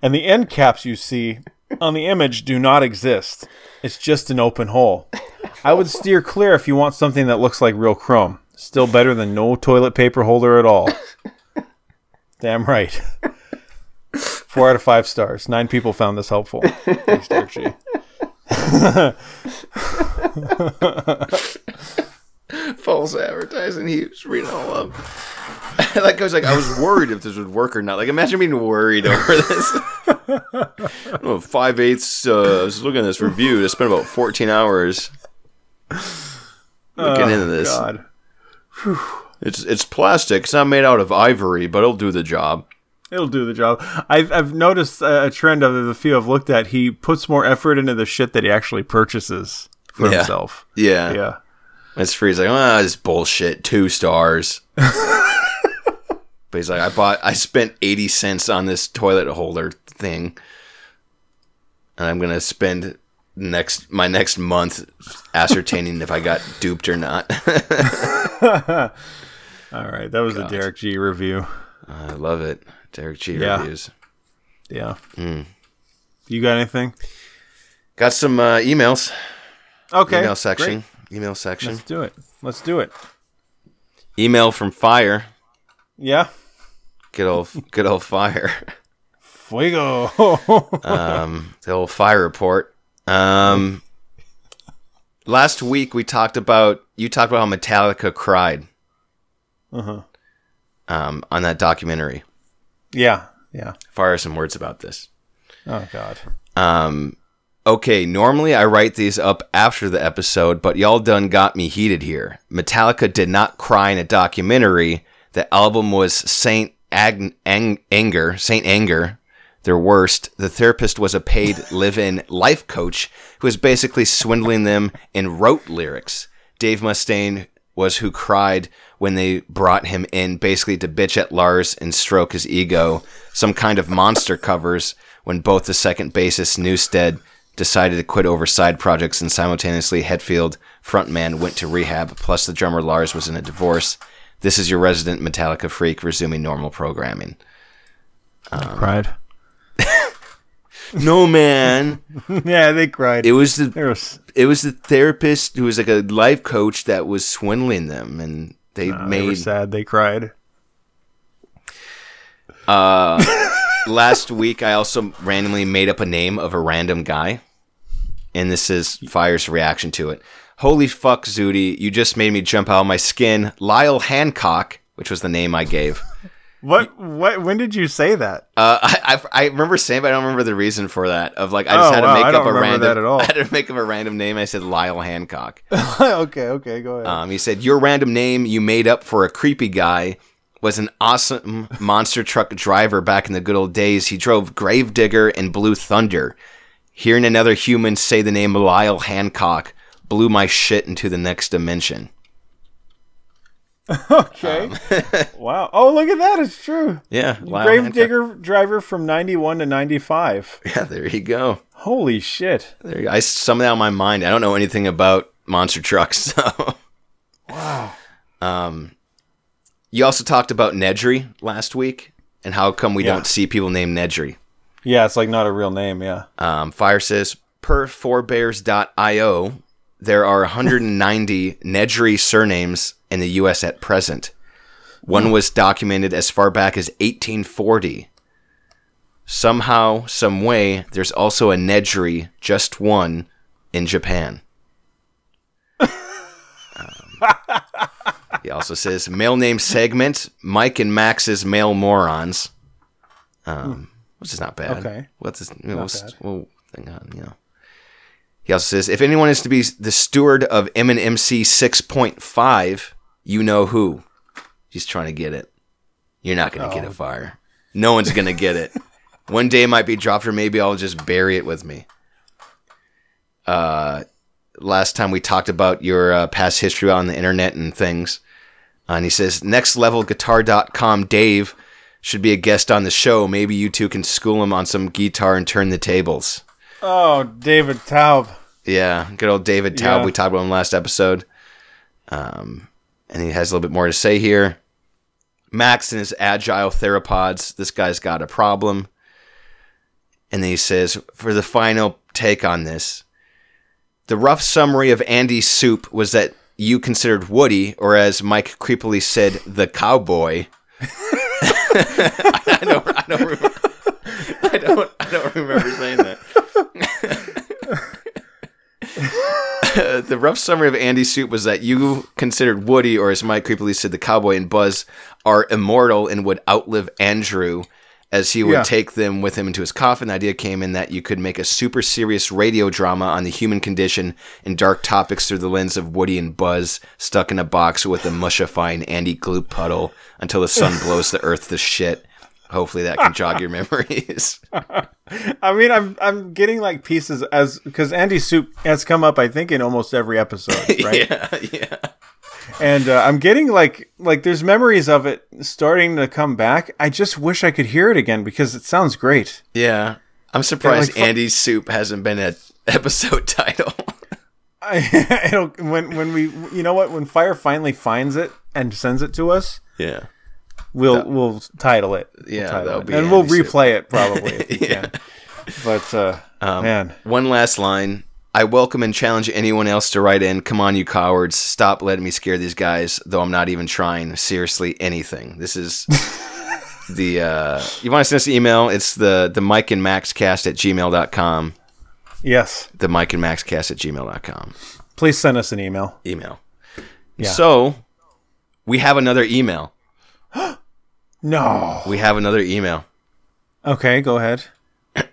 And the end caps you see on the image do not exist. It's just an open hole. I would steer clear if you want something that looks like real chrome. Still better than no toilet paper holder at all. Damn right. Four out of five stars. Nine people found this helpful. Thanks, G. false advertising. He was reading all up. like I was like, I was worried if this would work or not. Like, imagine being worried over this. oh, five eighths. Uh, I was looking at this review. I spent about fourteen hours looking into this. God. It's it's plastic. It's not made out of ivory, but it'll do the job. It'll do the job. I've I've noticed a trend of the few I've looked at. He puts more effort into the shit that he actually purchases for Yeah. himself. Yeah, Yeah. It's free. He's like, ah, this bullshit. Two stars. but he's like, I bought, I spent eighty cents on this toilet holder thing, and I'm gonna spend next my next month ascertaining if I got duped or not. All right, that was a Derek G review. I love it. Derek G Yeah. reviews. Yeah. Mm. You got anything? Got some uh, emails. Okay. Email section. Email section. Let's do it. Let's do it. Email from Fire. Yeah. Good old, good old Fire. Fuego. um, the old fire report. Um, last week we talked about you talked about how Metallica cried uh-huh. um, on that documentary. Yeah. Yeah. Fire some words about this. Oh God. Um, okay, normally I write these up after the episode, but y'all done got me heated here. Metallica did not cry in a documentary. The album was Saint Ag- Ang- Anger, Saint Anger, their worst. The therapist was a paid live-in life coach who was basically swindling them and wrote lyrics. Dave Mustaine was who cried when they brought him in basically to bitch at Lars and stroke his ego. Some kind of monster covers when both the second bassist Newsted decided to quit over side projects and simultaneously Hetfield frontman went to rehab plus the drummer Lars was in a divorce. This is your resident Metallica freak resuming normal programming. cried. No man, yeah, they cried. it was the was it was the therapist who was like a life coach that was swindling them and they they were made sad. They cried. Uh, last week, I also randomly made up a name of a random guy, and this is Fire's reaction to it. Holy fuck, Zudi! You just made me jump out of my skin. Lyle Hancock, which was the name I gave. What? What? When did you say that? Uh, I, I I remember saying, but I don't remember the reason for that. Of like, I just Oh, had to wow, make I up don't a remember random. that at all. I had to make up a random name. I said Lyle Hancock. okay. Okay. Go ahead. Um, he said, Your random name you made up for a creepy guy was an awesome monster truck driver back in the good old days. He drove Gravedigger and Blue Thunder. Hearing another human say the name Lyle Hancock blew my shit into the next dimension. okay. um, wow. Oh, look at that. It's true. Yeah, Lyle Hancock. Gravedigger driver from ninety one to ninety five. Yeah, there you go. Holy shit. There you go. I summoned that on my mind. I don't know anything about monster trucks, so. Wow. Um, you also talked about Nedry last week and how come we Yeah. don't see people named Nedry. Yeah, it's like not a real name. Yeah. Um, Fire says, per forebears.io, there are 190 Nedry surnames in the U.S. at present. One was documented as far back as 1840. Somehow, some way, there's also a Nedry, just one, in Japan. Um, he also says, male name segment, Mike and Max's male morons. Um, which is not bad. Okay. What's this? You know, what's- bad. well, thing on, you know. He also says, if anyone is to be the steward of MNMC 6.5, you know who. He's trying to get it. You're not going to get a fire. No one's going to get it. One day it might be dropped, or maybe I'll just bury it with me. Uh, last time we talked about your uh, past history on the internet and things. Uh, and he says, nextlevelguitar.com Dave should be a guest on the show. Maybe you two can school him on some guitar and turn the tables. Oh, David Taub. Yeah, good old David Taub. Yeah. We talked about him last episode. Um, and he has a little bit more to say here. Max and his agile theropods. This guy's got a problem. And then he says, for the final take on this, the rough summary of Andy's soup was that you considered Woody, or as Mike creepily said, the cowboy. I don't, I don't remember. I don't, I don't remember saying that. the rough summary of Andy's suit was that you considered Woody, or as Mike creepily said, the cowboy and Buzz, are immortal and would outlive Andrew, as he would Yeah. take them with him into his coffin. The idea came in that you could make a super serious radio drama on the human condition and dark topics through the lens of Woody and Buzz stuck in a box with a mushifying Andy glue puddle until the sun blows the earth to shit. Hopefully that can jog your memories. I mean, I'm I'm getting like pieces as because Andy Soup has come up, I think, in almost every episode, right? yeah, yeah. And uh, I'm getting like like there's memories of it starting to come back. I just wish I could hear it again because it sounds great. Yeah. I'm surprised like, fu- Andy's soup hasn't been an episode title. I, it'll, when when we you know what when Fire finally finds it and sends it to us, yeah. we'll we'll title it. We'll Yeah, title that'll it. be and we'll Andy Soup. replay it probably if we Yeah. can. But uh, man, One last line. I welcome and challenge anyone else to write in. Come on, you cowards. Stop letting me scare these guys, though I'm not even trying. Seriously, anything. This is the, uh, you want to send us an email? It's the, the Mike and Max cast at gmail.com. yes, The Mike and Max cast at gmail.com. please send us an email. Email. Yeah. So, we have another email. No. We have another email. Okay, go ahead.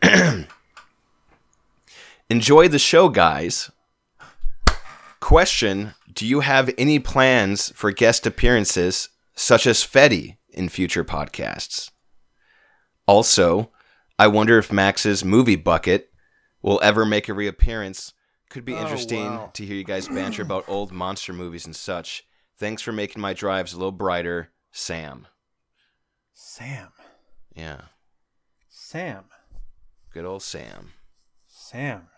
Enjoy the show, guys. Question Do you have any plans for guest appearances, such as Fetty, in future podcasts? Also, I wonder if Max's movie bucket will ever make a reappearance. Could be oh, interesting wow. to hear you guys banter about old monster movies and such. Thanks for making my drives a little brighter, Sam. Sam. Yeah, Sam. good old Sam. Sam.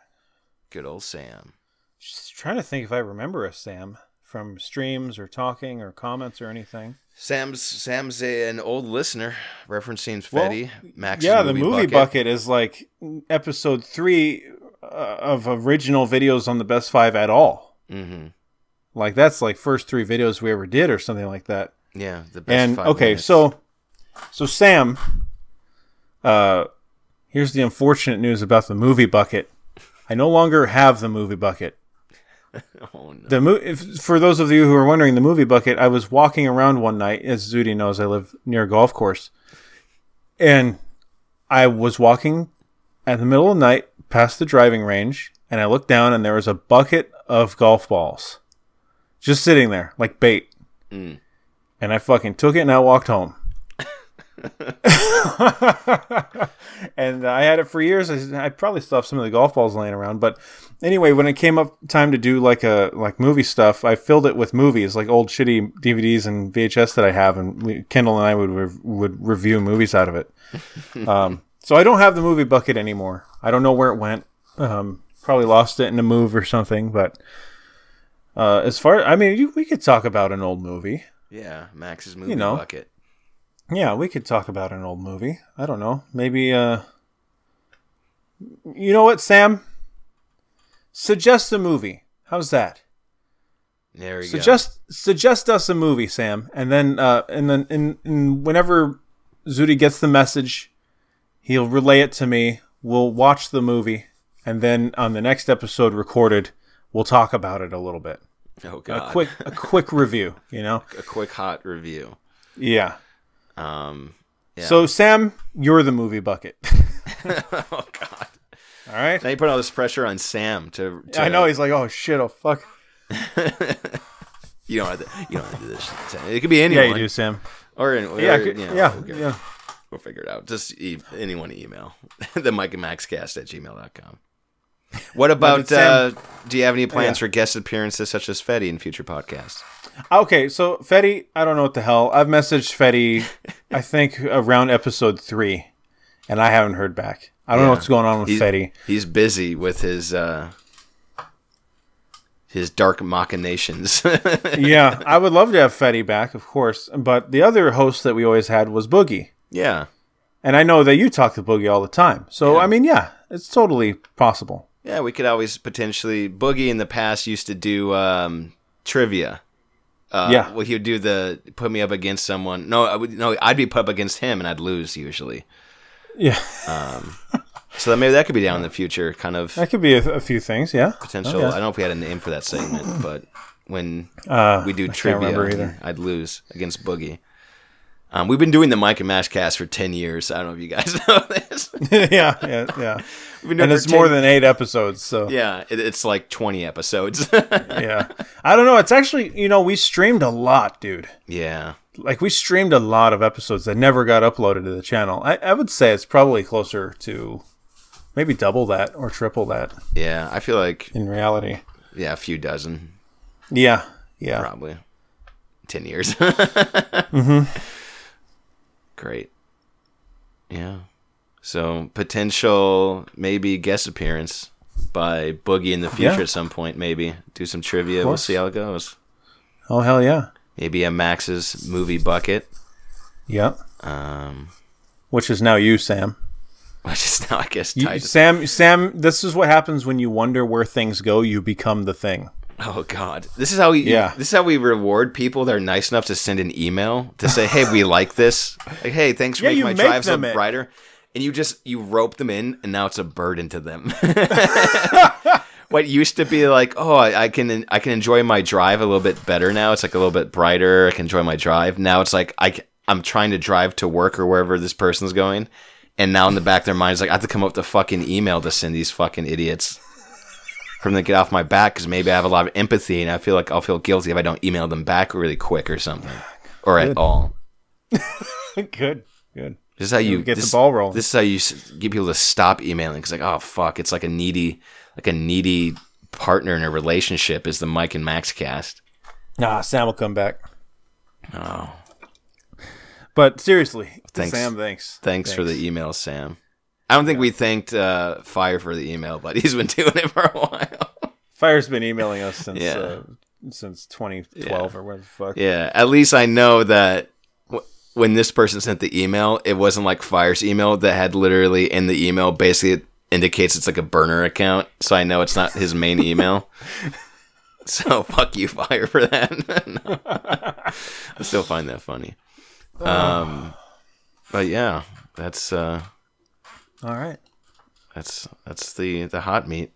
Good old Sam. Just trying to think if I remember a Sam from streams or talking or comments or anything. Sam's Sam's a, an old listener referencing Well, Fetty. Max's yeah, movie the movie bucket. bucket. is like episode three uh, of original videos on the best five at all. Mm-hmm. Like that's like first three videos we ever did or something like that. Yeah, the best. and five okay, minutes. so so Sam, uh, here's the unfortunate news about the movie bucket. I no longer have the movie bucket. oh no, The mo- if, for those of you who are wondering, the movie bucket. I was walking around one night, as Zudi knows, I live near a golf course, and I was walking at the middle of the night past the driving range, and I looked down, and there was a bucket of golf balls, just sitting there like bait. Mm. And I fucking took it, and I walked home. and I had it for years. I, I probably still have some of the golf balls laying around, but anyway, when it came up time to do like a like movie stuff, I filled it with movies, like old shitty DVDs and VHS that I have, and we, Kendall and I would re- would review movies out of it. um, so I don't have the movie bucket anymore. I don't know where it went. Um, probably lost it in a move or something. But uh, as far, I mean, you, we could talk about an old movie. yeah, Max's movie know. bucket. Yeah, we could talk about an old movie. I don't know. Maybe uh You know what, Sam? Suggest a movie. How's that? There we go. Suggest suggest us a movie, Sam. And then uh and then and, and whenever Zudi gets the message, he'll relay it to me. We'll watch the movie and then on the next episode recorded, we'll talk about it a little bit. Oh god, A quick a quick review, you know? a quick hot review. Yeah. Um, yeah. So Sam, you're the movie bucket. oh god, All right? now you put all this pressure on Sam to. to I know he's like, oh shit, oh fuck. you don't have to. You don't have to do this. Sam. It could be anyone. Yeah, you do, Sam. Or, or Yeah, know, yeah, okay. yeah. We'll figure it out. Just e- anyone email the Mike and Max cast at gmail.com. What about, uh, do you have any plans Yeah. for guest appearances such as Fetty in future podcasts? Okay, so Fetty, I don't know what the hell. I've messaged Fetty, I think around episode three, and I haven't heard back. I don't know what's going on with He's, Fetty. he's busy with his, uh, his dark machinations. yeah, I would love to have Fetty back, of course. But the other host that we always had was Boogie. yeah. And I know that you talk to Boogie all the time. So, Yeah. I mean, yeah, it's totally possible. Yeah, we could always potentially. Boogie in the past used to do um, trivia. Uh, Yeah. Well, he would do the put me up against someone. No, I would, no, I'd be put up against him and I'd lose usually. Yeah. So that maybe that could be down in the future, kind of That could be a, a few things. Yeah. potential. I don't know if we had a name for that segment, but when Uh, we do I trivia. I'd lose against Boogie. Um, we've been doing the Mike and Max cast for ten years. I don't know if you guys know this. yeah, yeah, yeah. We've been doing And it's more than eight episodes, so Yeah, it, it's like twenty episodes. yeah. I don't know. It's actually, you know, we streamed a lot, dude. yeah, Like we streamed a lot of episodes that never got uploaded to the channel. I, I would say it's probably closer to maybe double that or triple that yeah. I feel like in reality. yeah, a few dozen Yeah, yeah. probably. Ten years. mm-hmm. Great. Yeah. So potential maybe guest appearance by Boogie in the future Yeah. at some point. Maybe do some trivia. We'll see how it goes. Oh hell yeah, Maybe a Max's movie bucket. Yep. Um, Which is now you, Sam. which is now I guess You, Sam, Sam. This is what happens when you wonder where things go. You become the thing. Oh God! This is how we. Yeah. This is how we reward people that are nice enough to send an email to say, "Hey, we like this." Like, "Hey, thanks for Yeah, making my drive so them it. brighter." And you just you rope them in, and now it's a burden to them. what used to be like, "Oh, I, I can I can enjoy my drive a little bit better now." It's like a little bit brighter. I can enjoy my drive now. It's like I I'm trying to drive to work or wherever this person's going, and now in the back of their minds, like I have to come up with a fucking email to send these fucking idiots for them to get off my back because maybe I have a lot of empathy and I feel like I'll feel guilty if I don't email them back really quick or something or at all. good, good. This is how you get the this, ball rolling. This is how you get people to stop emailing because like oh fuck, it's like a needy like a needy partner in a relationship is the Mike and Max cast. Nah, Sam will come back. Oh, But seriously, Thanks. Sam, thanks. thanks, for the email, Sam. I don't think we thanked uh, Fire for the email, but he's been doing it for a while. Fire's been emailing us since Yeah. uh, since 2012 Yeah. or whatever the fuck. Yeah, at least I know that w- when this person sent the email, it wasn't like Fire's email that had literally in the email basically it indicates it's like a burner account, so I know it's not his main email. so fuck you, Fire, for that. I still find that funny. Um, but yeah, that's uh, All right. that's that's the the hot meat.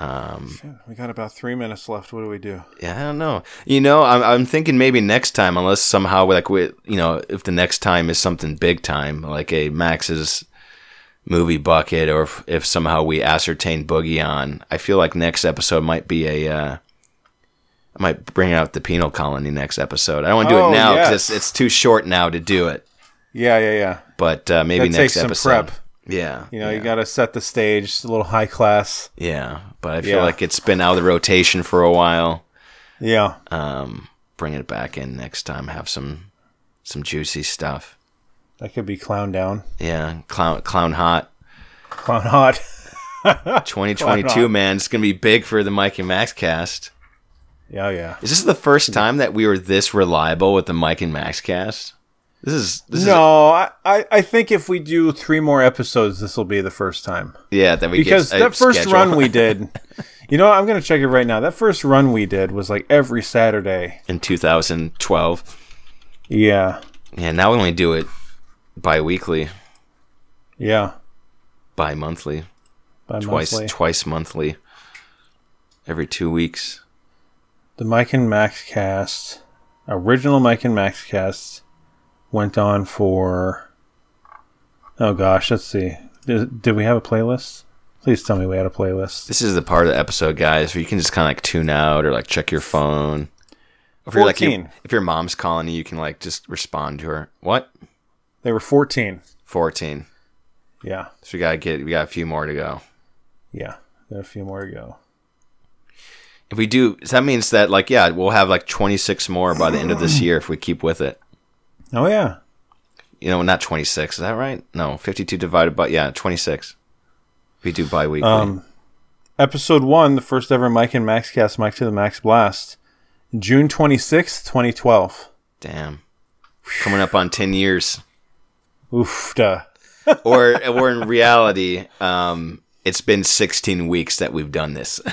Um, Shit, we got about three minutes left. What do we do? Yeah, I don't know. You know, I'm I'm thinking maybe next time, unless somehow like we, you know, if the next time is something big time, like a Max's movie bucket, or if, if somehow we ascertain Boogie on, I feel like next episode might be a. Uh, I might bring out the penal colony next episode. I don't want to do Oh, it now because yes. it's, it's too short now to do it. Yeah, yeah, yeah. But uh, maybe That next takes some episode. prep. Yeah, You know, yeah. you got to set the stage. A little high class. yeah. But I feel Yeah. like it's been out of the rotation for a while. Yeah. um, bring it back in next time. Have some some juicy stuff. That could be clown down. Yeah, clown clown hot. Clown hot. 2022, man, it's gonna be big for the Mike and Max cast. yeah, yeah. Is this the first time that we were this reliable with the Mike and Max cast? This is this No, I, I, I think if we do three more episodes, this will be the first time. yeah that we Because that first schedule. run we did, you know, I'm going to check it right now. That first run we did was like every Saturday. in 2012. Yeah. Yeah, now we only do it bi-weekly, Yeah. bi-monthly, By twice twice monthly, every two weeks. the Mike and Max cast, original Mike and Max cast, went on for. Oh gosh, let's see. Did, did we have a playlist? Please tell me we had a playlist. This is the part of the episode, guys, where you can just kind of like tune out or like check your phone. If you're like your- 14. if your mom's calling you, you can like just respond to her. What? They were 14. Fourteen. Yeah. So we gotta get we got a few more to go. Yeah. Got a few more to go. If we do, so that means that like yeah, we'll have like 26 more by the end of this year if we keep with it. Oh yeah. You know, not 26. Is that right? No, 52 divided by yeah, 26. We do bi-weekly. Um, episode one, the first ever Mike and Max cast, Mike to the Max Blast, June 26th, 2012. Damn. Coming up on 10 years. Oof. Duh. or or in reality, um, it's been 16 weeks that we've done this.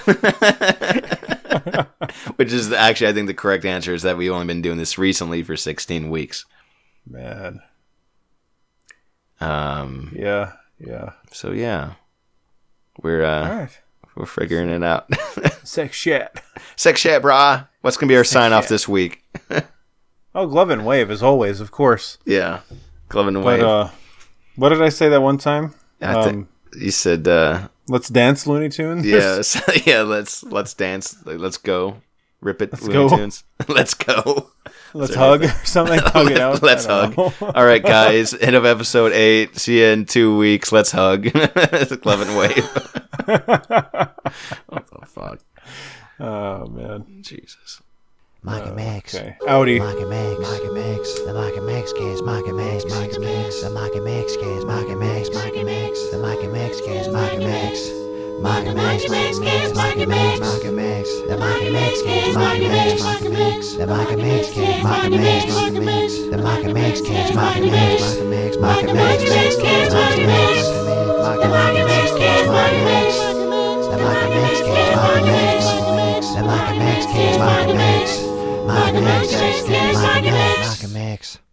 Which is actually, I think the correct answer is that we've only been doing this recently for 16 weeks. Man. Um, Yeah. Yeah. So yeah, we're uh, right. we're figuring it out. Sex shit. Sex chat, brah. What's gonna be our sign off this week? Oh, glove and wave as always, of course. Yeah, glove and But wave. uh, what did I say that one time? I thi- Um, you said uh, let's dance, Looney Tunes. yes, yeah. Let's let's dance. Let's go. Rip it. Let's Looney go. Tunes. let's go. Let's there hug or something. hug it out. Let's hug. All right, guys. End of episode eight. See you in two weeks. Let's hug. Glove and wave. what the fuck? oh man. Jesus. Mike and oh, Max. Okay. Audi. Mike and Max. Mike and Max. The Mike and Max cast. Mike and Max. Mike and Max. The Mike and Max cast. Mike and Max. Mike and Max. The Mike and Max cast. Mike and Max. Mike and Max. Mike and Max. Mike and Max. Mike Max. The and Max. Mike and Max. And Max. The and Max. Mike and Max. And Max. The and Max. Mike and Max. And Max. And Max. Max. Mike and Max. Mike and Max cast. Mike Max. The and Max. Mike and Max. The and Max. Mike and Max. And Max cast. Mike and Max.